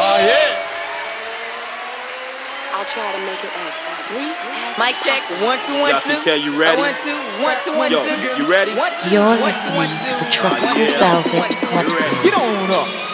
Oh, I'll try to make it as brief as Okay, you ready? Yo. You ready? You're listening to the Tropical Velvet Podcast. Get on up.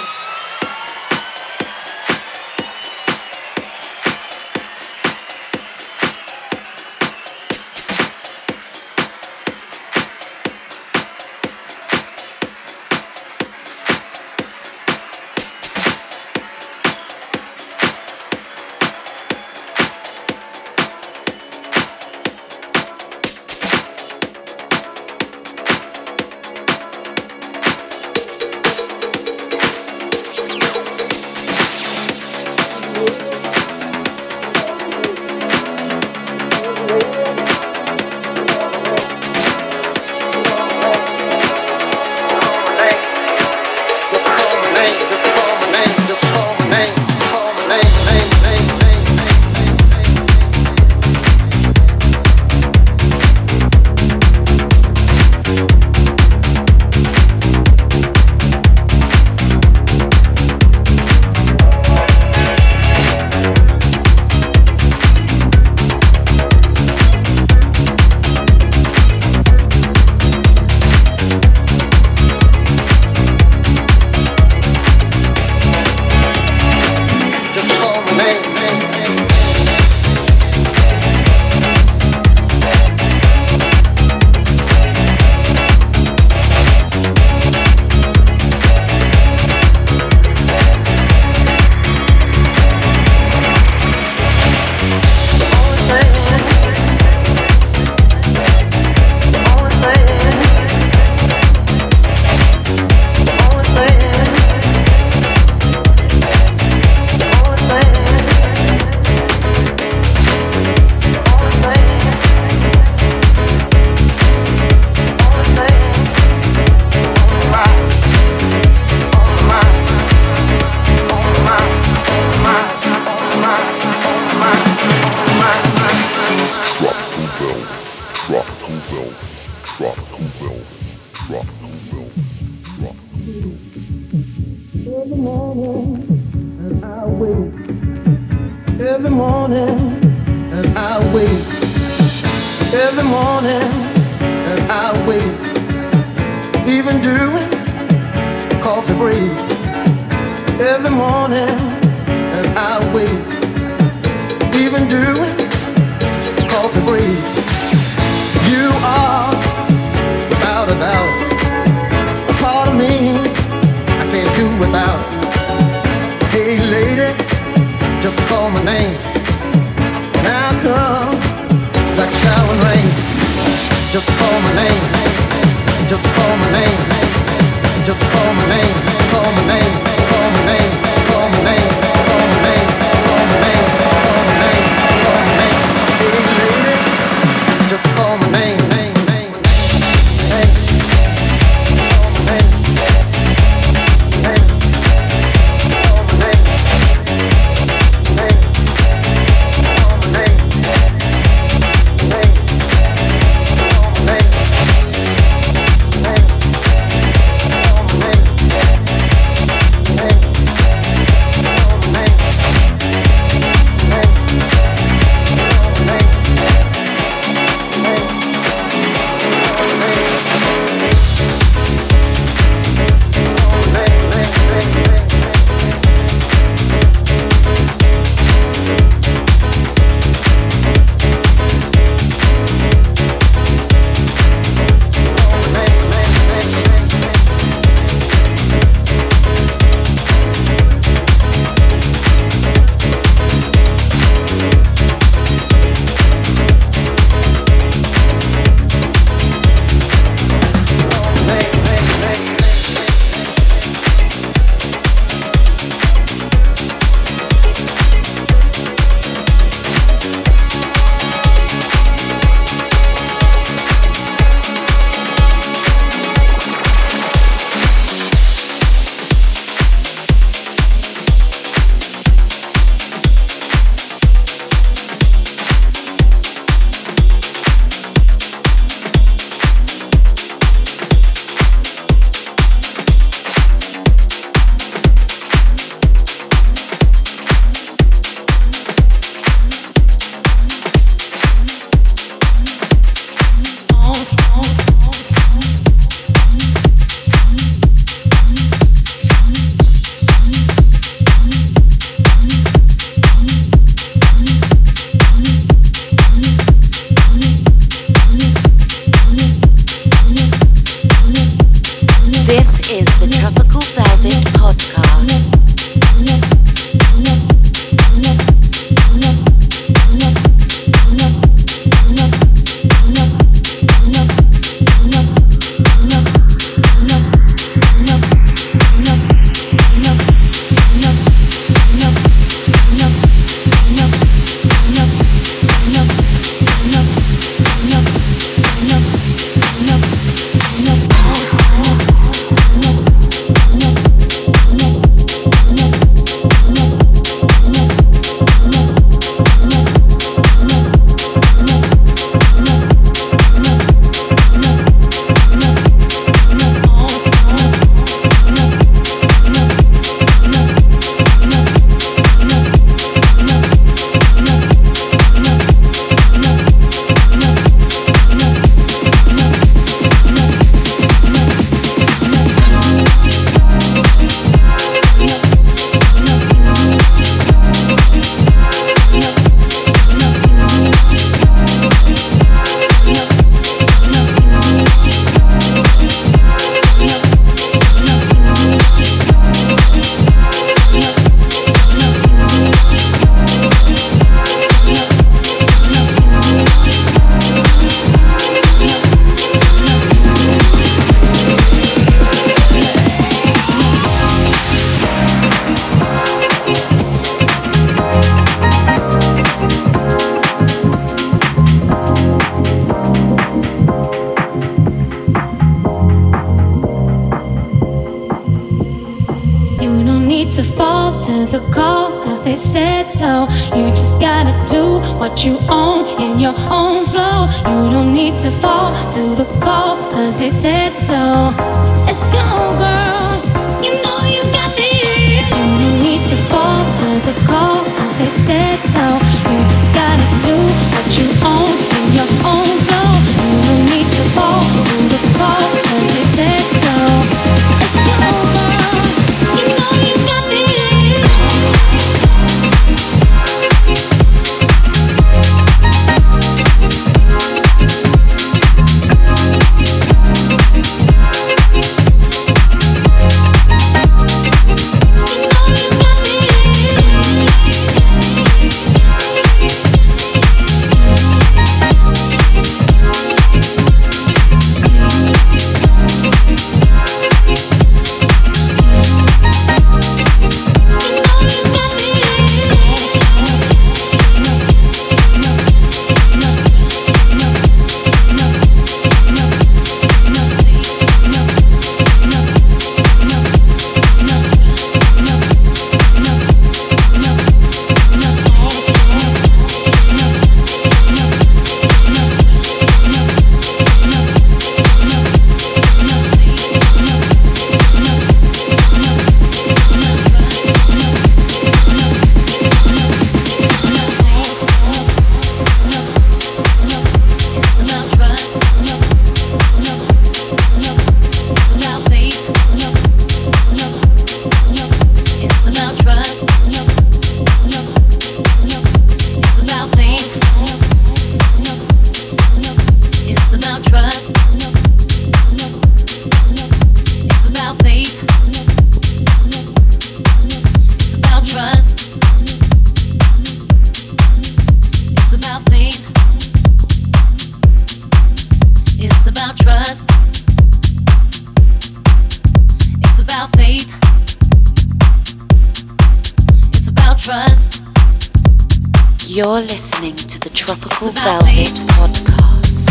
You're listening to the Tropical Velvet. Podcast.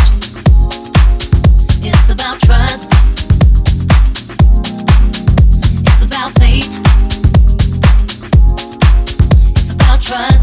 It's about trust. It's about faith. It's about trust.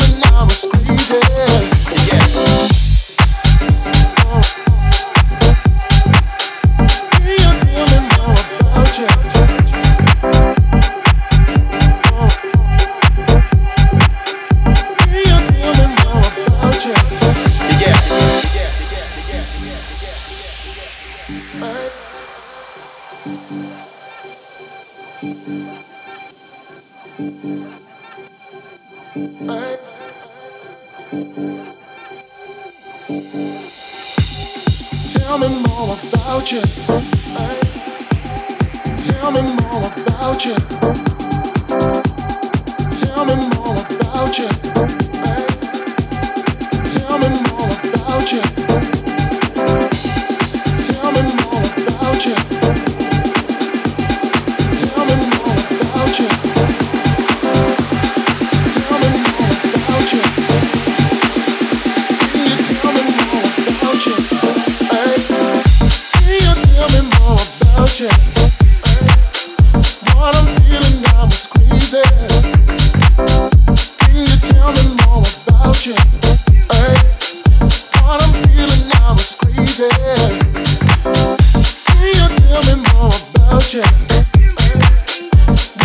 now is crazy. Can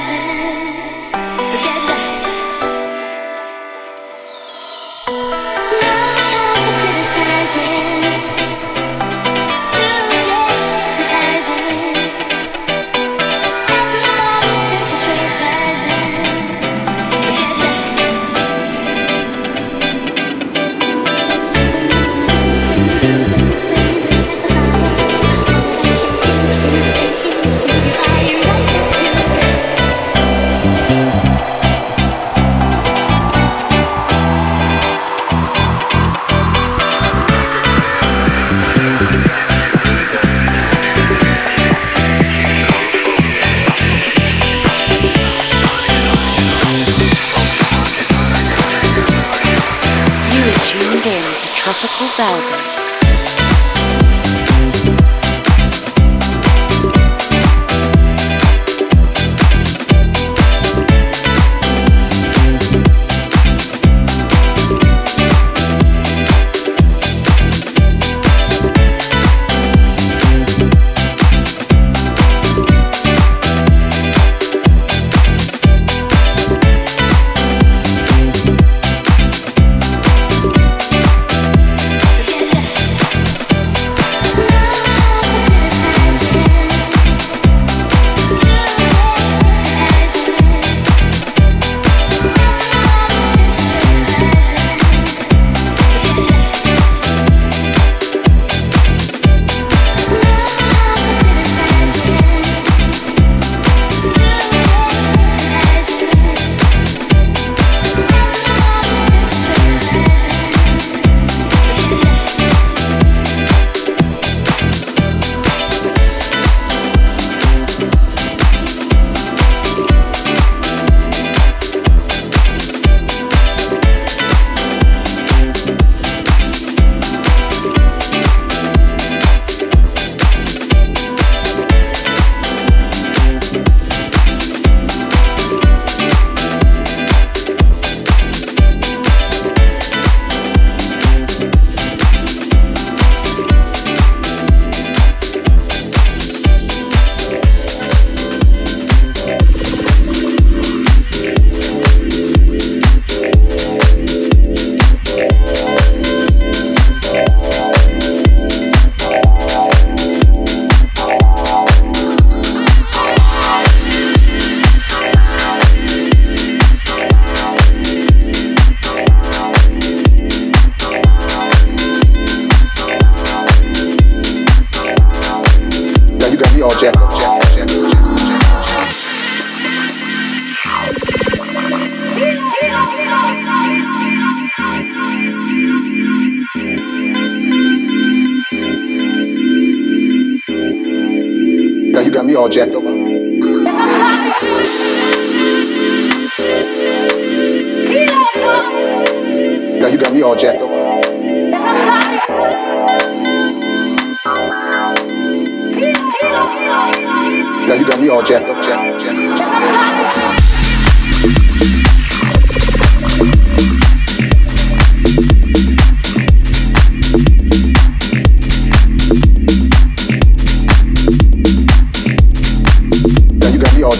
pleasure.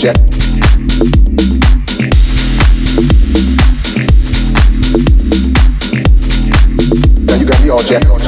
Listening to the Tropical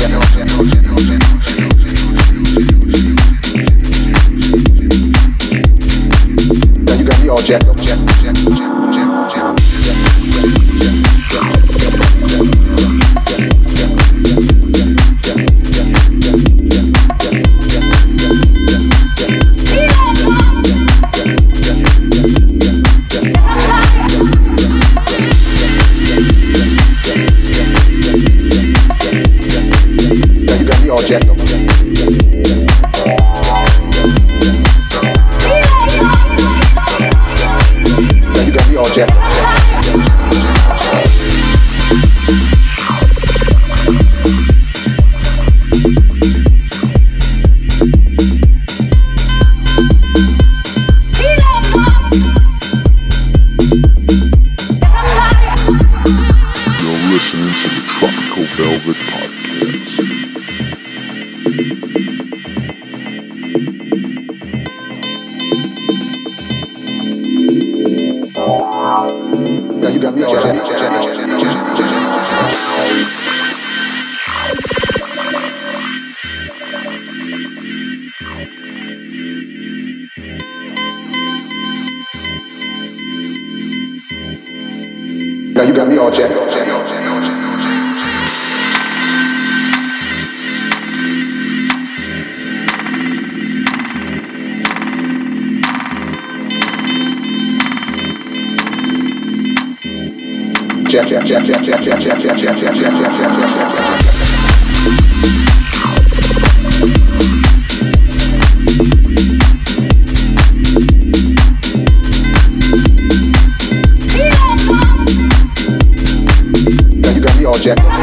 project.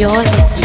You're listening.